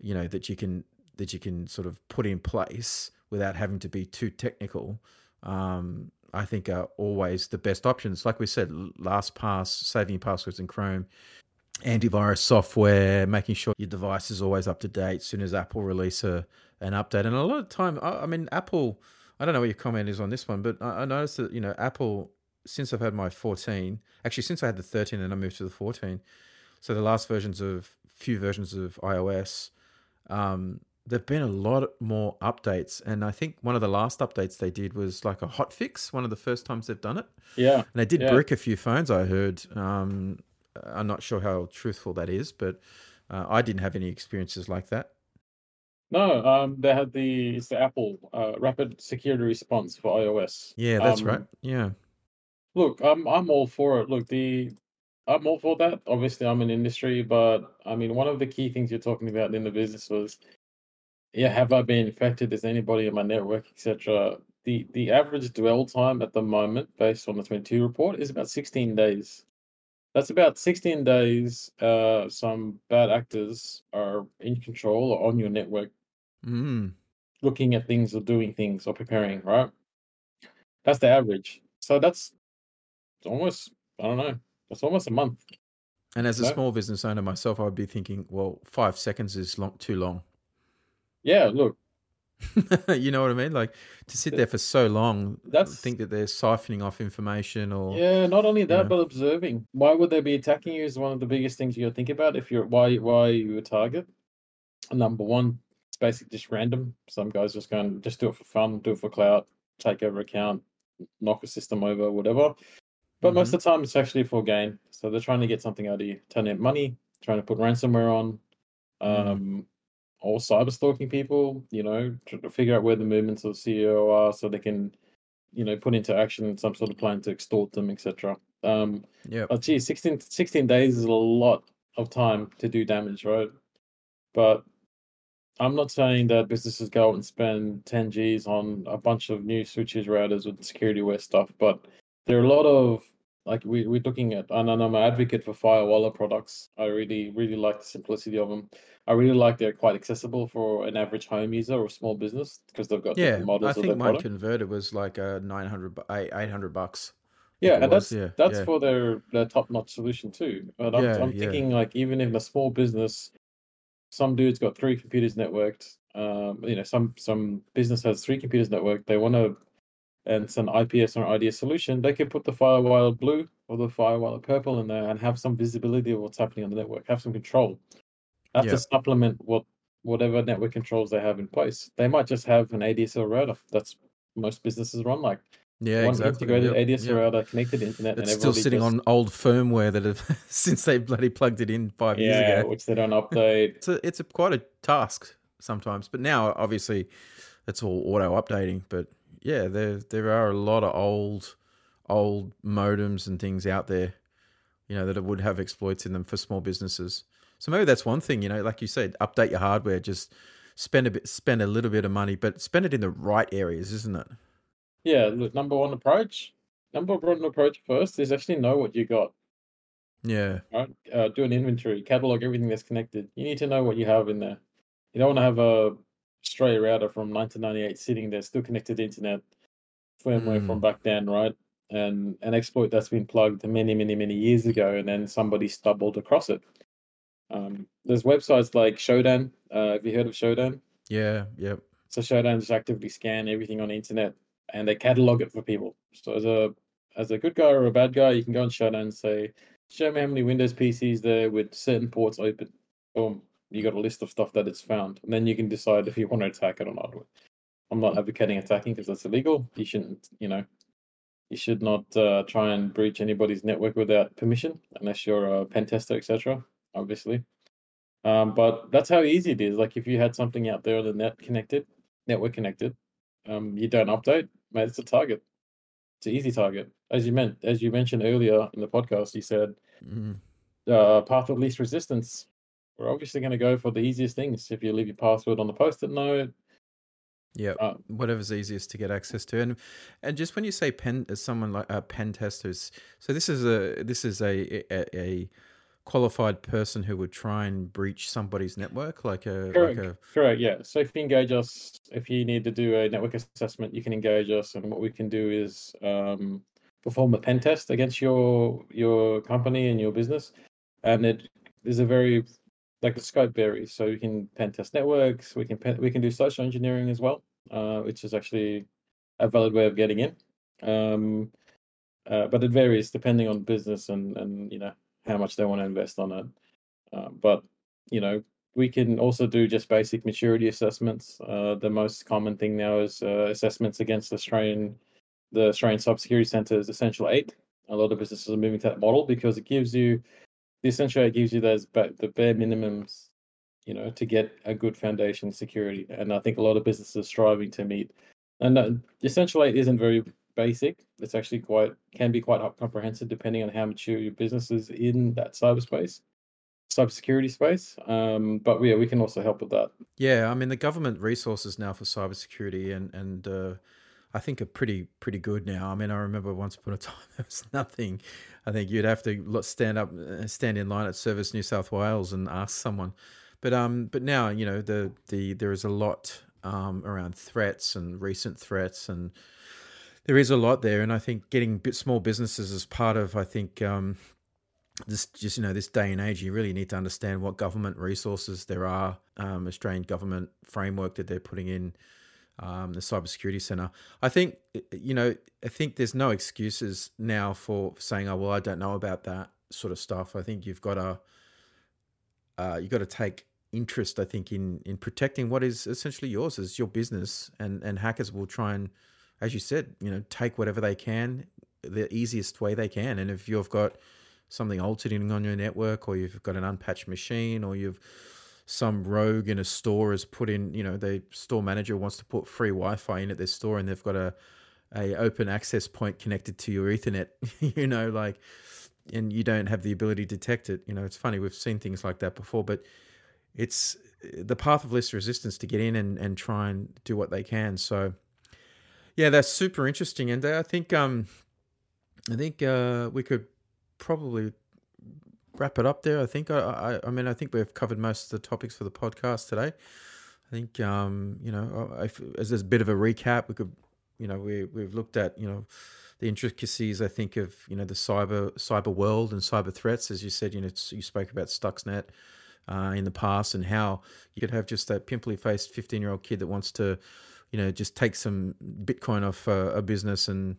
you know that you can that you can sort of put in place without having to be too technical um i think are always the best options like we said lastpass saving passwords in chrome antivirus software, making sure your device is always up to date. As soon as Apple release a an update, and a lot of time, I, I mean, Apple. I don't know what your comment is on this one, but I, I noticed that you know Apple since I've had my 14, actually since I had the 13 and I moved to the 14, so the last versions of few versions of iOS, um, there've been a lot more updates, and I think one of the last updates they did was like a hot fix. One of the first times they've done it. Yeah. And they did Yeah. brick a few phones, I heard. Um, I'm not sure how truthful that is, but uh, I didn't have any experiences like that. No, um, they had the it's the Apple uh, Rapid Security Response for iOS. Yeah, that's Um, right. Yeah. Look, I'm I'm all for it. Look, the I'm all for that. Obviously, I'm in industry, but I mean, one of the key things you're talking about in the business was, yeah, have I been infected? Is anybody in my network, etc. The the average dwell time at the moment, based on the 22 report, is about 16 days. That's about 16 days. Uh, some bad actors are in control or on your network Mm. looking at things or doing things or preparing, right? That's the average. So that's almost, I don't know, that's almost a month. And as a No. small business owner myself, I would be thinking, well, five seconds is long, too long. Yeah, look, you know what I mean? Like to sit there for so long, That's- think that they're siphoning off information or yeah, not only that, Yeah. but observing. Why would they be attacking you is one of the biggest things you gotta think about if you're why why are you a target. Number one, it's basically just random. Some guys just going just do it for fun, do it for clout, take over account, knock a system over, whatever. But most of the time, it's actually for gain. So they're trying to get something out of you, turn out money, trying to put ransomware on, Mm. Or cyber stalking people. You know, trying to figure out where the movements of CEO are, so they can, you know, put into action some sort of plan to extort them, etc. Um, Yeah. oh, geez, 16, 16 days is a lot of time to do damage, right? But I'm not saying that businesses go out and spend 10 G's on a bunch of new switches, routers, with security wear stuff. But there are a lot of like we, we're looking at, and I'm an advocate for Firewalla products. I really, really like the simplicity of them. I really like they're quite accessible for an average home user or small business because they've got Yeah. different models I think mine product. converted was like a 900 800 bucks. Yeah, and was, that's yeah, that's yeah. for their their top notch solution too. But I'm Yeah, I'm thinking like even in a small business, some dude's got three computers networked. Um, you know, some some business has three computers networked. They want to, and it's an IPS or IDS solution. They can put the Firewalla Blue or the Firewalla Purple in there and have some visibility of what's happening on the network. Have some control. Yeah. to supplement what whatever network controls they have in place. They might just have an ADSL router. That's most businesses run like Yeah, one exactly. integrated Yep, ADSL yep. router connected internet. It's and still sitting just- on old firmware that have since they bloody plugged it in five years yeah, ago. which they don't update. It's a it's a quite a task sometimes. But now obviously it's all auto updating. But yeah, there there are a lot of old old modems and things out there, you know, that would have exploits in them for small businesses. So maybe that's one thing, you know, like you said, update your hardware, just spend a bit spend a little bit of money, but spend it in the right areas, isn't it? Yeah, look, number one approach. Number one approach first is actually know what you got. Yeah. Right? Uh, do an inventory, catalog everything that's connected. You need to know what you have in there. You don't want to have a stray router from 1998 sitting there, still connected to internet, firmware from Mm. back then, right? And an exploit that's been plugged many, many, many years ago, and then somebody stumbled across it. Um, there's websites like Shodan. Uh, have you heard of Shodan? Yeah, yep. So Shodan just actively scan everything on the internet and they catalog it for people. So as a as a good guy or a bad guy, you can go on Shodan and say, "Show me how many Windows PCs there with certain ports open." Boom, you got a list of stuff that it's found, and then you can decide if you want to attack it or not. I'm not advocating attacking because that's illegal. You shouldn't, you know, you should not uh, try and breach anybody's network without permission, unless you're a pen tester, etc. Obviously. Um, but that's how easy it is. Like if you had something out there on the net connected, network connected, um, you don't update, mate, it's a target. It's an easy target. As you meant, as you mentioned earlier in the podcast, you said Mm. uh, path of least resistance. We're obviously going to go for the easiest things. If you leave your password on the post-it note, Yeah, uh, whatever's easiest to get access to, and and just when you say pen, as someone like uh, pen testers, so this is a this is a, a a qualified person who would try and breach somebody's network, like a Correct. like a Correct. Yeah. So if you engage us, if you need to do a network assessment, you can engage us, and what we can do is um, perform a pen test against your your company and your business. And it is a very like the scope varies. So we can pen test networks. We can pen, we can do social engineering as well, uh, which is actually a valid way of getting in. Um, uh, but it varies depending on business and and you know how much they want to invest on it. Uh, but you know we can also do just basic maturity assessments. Uh, the most common thing now is uh, assessments against Australian, the Australian Cybersecurity Centre's Essential Eight. A lot of businesses are moving to that model because it gives you the Essential Eight gives you those but the bare minimums, you know, to get a good foundation security. And I think a lot of businesses are striving to meet. And uh, Essential Eight isn't very basic. It's actually quite can be quite comprehensive depending on how mature your business is in that cyberspace cybersecurity space. Um, but yeah, we can also help with that. yeah. I mean, the government resources now for cybersecurity and and uh, I think are pretty pretty good now. I mean, I remember once upon a time there was nothing. I think you'd have to stand up, uh, stand in line at Service New South Wales and ask someone. But um, but now you know the the there is a lot um around threats and recent threats and there is a lot there, and I think getting small businesses as part of I think um this just you know this day and age you really need to understand what government resources there are um, australian government framework that they're putting in um, the cybersecurity center. I think you know i think there's no excuses now for saying oh well i don't know about that sort of stuff. I think you've got to uh, you've got to take interest i think in in protecting what is essentially yours as your business and and hackers will try and as you said you know take whatever they can the easiest way they can. And if you've got something altered on your network or you've got an unpatched machine or you've some rogue in a store has put in, you know, the store manager wants to put free Wi-Fi in at their store, and they've got a a open access point connected to your Ethernet, you know, like, and you don't have the ability to detect it. You know, it's funny we've seen things like that before, but it's the path of least resistance to get in and and try and do what they can. So, yeah, that's super interesting, and I think um, I think uh, we could probably wrap it up there. I think I, I, I mean I think we've covered most of the topics for the podcast today. I think um, you know if, as a bit of a recap, we could you know we we've looked at you know the intricacies I think of you know the cyber cyber world and cyber threats as you said you know you spoke about Stuxnet uh, in the past and how you could have just that pimply faced 15 year old kid that wants to you know just take some bitcoin off uh, a business and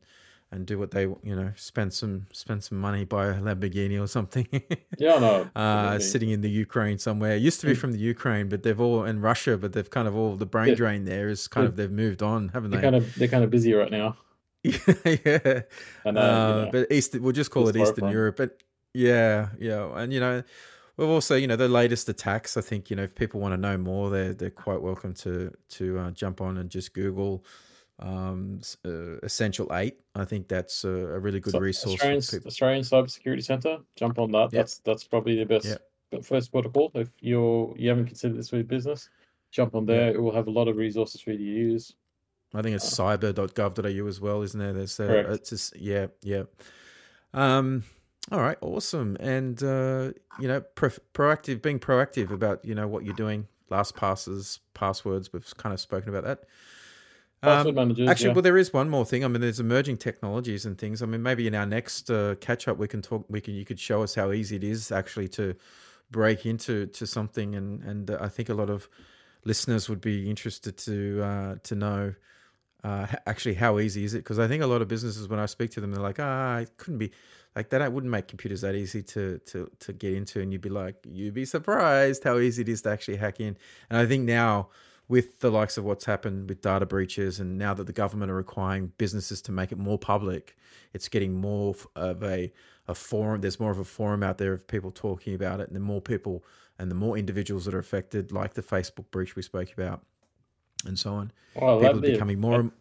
and do what they you know spend some spend some money buy a Lamborghini or something. yeah, no. uh, sitting in the Ukraine somewhere. It used to be mm. from the Ukraine, but they've all in Russia, but they've kind of all the brain yeah. drain there is kind yeah. of they've moved on, haven't they're they? Kind of they're kind of busy right now. yeah, and, uh, uh, you know, but East we'll just call it Eastern Europe. But yeah, yeah, and you know. We've also, you know, the latest attacks. I think, you know, if people want to know more, they're they're quite welcome to to uh, jump on and just Google um, uh, Essential Eight. I think that's a, a really good so, resource. Australian, Australian Cybersecurity Centre. Jump on that. Yep. That's that's probably the best yep. first protocol. If you're you haven't considered this for your business, jump on there. Yep. It will have a lot of resources for you to use. I think it's uh, cyber.gov.au as well, isn't there? There's uh, it's just yeah yeah. Um, all right, awesome, and uh, you know, pro- proactive, being proactive about you know what you're doing, last passes, passwords. We've kind of spoken about that. Um, managers, actually, yeah. well, there is one more thing. I mean, there's emerging technologies and things. I mean, maybe in our next uh, catch up, we can talk. We can you could show us how easy it is actually to break into to something, and and uh, I think a lot of listeners would be interested to uh, to know uh, actually how easy is it? Because I think a lot of businesses, when I speak to them, they're like, ah, it couldn't be like that. I wouldn't make computers that easy to to to get into, and you'd be like, you'd be surprised how easy it is to actually hack in. And I think now with the likes of what's happened with data breaches, and now that the government are requiring businesses to make it more public, it's getting more of a a forum. There's more of a forum out there of people talking about it, and the more people and the more individuals that are affected, like the Facebook breach we spoke about, and so on. Oh, well, people are becoming more.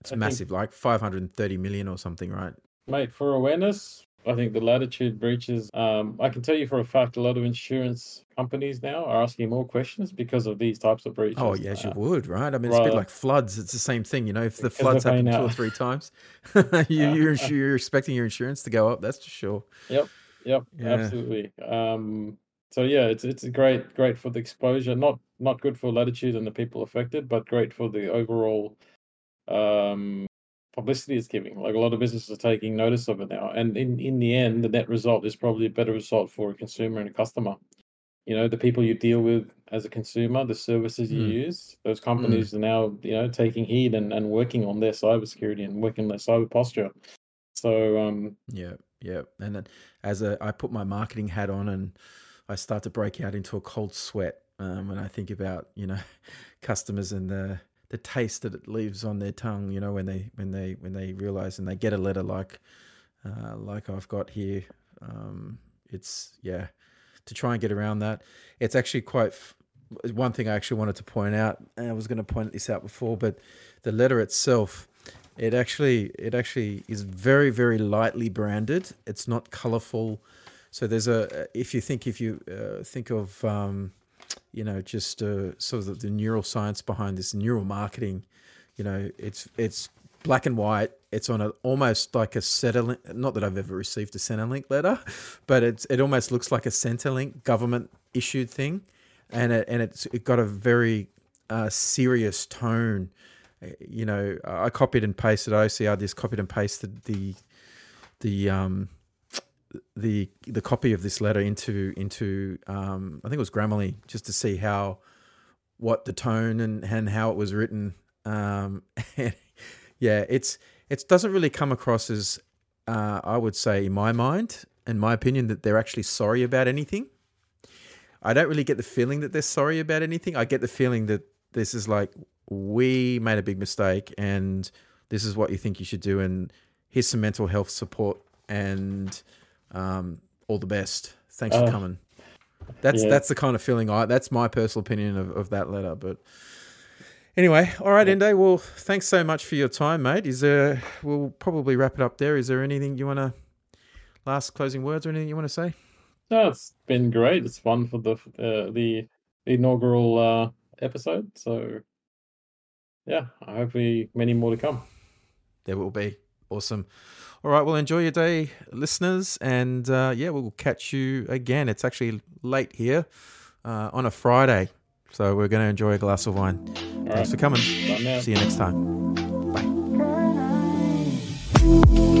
It's I massive, like 530 million or something, right? Mate, for awareness, I think the latitude breaches. Um, I can tell you for a fact, a lot of insurance companies now are asking more questions because of these types of breaches. Oh, yes, uh, you would, right? I mean, it's a bit like floods. It's the same thing, you know. If the floods happen two or three times, you, are you're, you're expecting your insurance to go up. That's for sure. Yep, yep, yeah. absolutely. Um, so yeah, it's it's great, great for the exposure. Not not good for latitude and the people affected, but great for the overall um publicity it's giving. Like a lot of businesses are taking notice of it now. And in, in the end, the net result is probably a better result for a consumer and a customer. You know, the people you deal with as a consumer, the services you mm. use, those companies mm. are now, you know, taking heed and, and working on their cybersecurity and working on their cyber posture. So um Yeah, yeah. And then as a I put my marketing hat on and I start to break out into a cold sweat um, when I think about, you know, customers and the the taste that it leaves on their tongue. You know, when they when they when they realize and they get a letter like uh, like I've got here. Um, it's yeah, to try and get around that. It's actually quite. F- one thing I actually wanted to point out, and I was going to point this out before, but the letter itself, it actually it actually is very very lightly branded. It's not colorful. So there's a if you think if you uh, think of um, you know, just uh, sort of the neuroscience behind this neural marketing. You know, it's it's black and white. It's on a almost like a Centrelink. Not that I've ever received a Centrelink letter, but it's it almost looks like a Centrelink government issued thing, and it and it's it got a very uh, serious tone. You know, I copied and pasted. OCR just copied and pasted the the um the the copy of this letter into into um, I think it was Grammarly just to see how what the tone and and how it was written. Um, yeah, it's it doesn't really come across as uh, I would say in my mind, in my opinion, that they're actually sorry about anything. I don't really get the feeling that they're sorry about anything. I get the feeling that this is like we made a big mistake and this is what you think you should do and here's some mental health support and um, all the best. Thanks uh, for coming. That's Yeah. that's the kind of feeling I. That's my personal opinion of, of that letter. But anyway, all right, Yeah. Ende. Well, thanks so much for your time, mate. Is there? We'll probably wrap it up there. Is there anything you want to? Last closing words or anything you want to say? No, it's been great. It's fun for the uh, the inaugural uh, episode. So, yeah, i hopefully many more to come. There will be awesome. All right, well, enjoy your day, listeners, and uh, yeah, we'll catch you again. It's actually late here uh, on a Friday, so we're going to enjoy a glass of wine. All Thanks right, for coming. See you next time. Bye.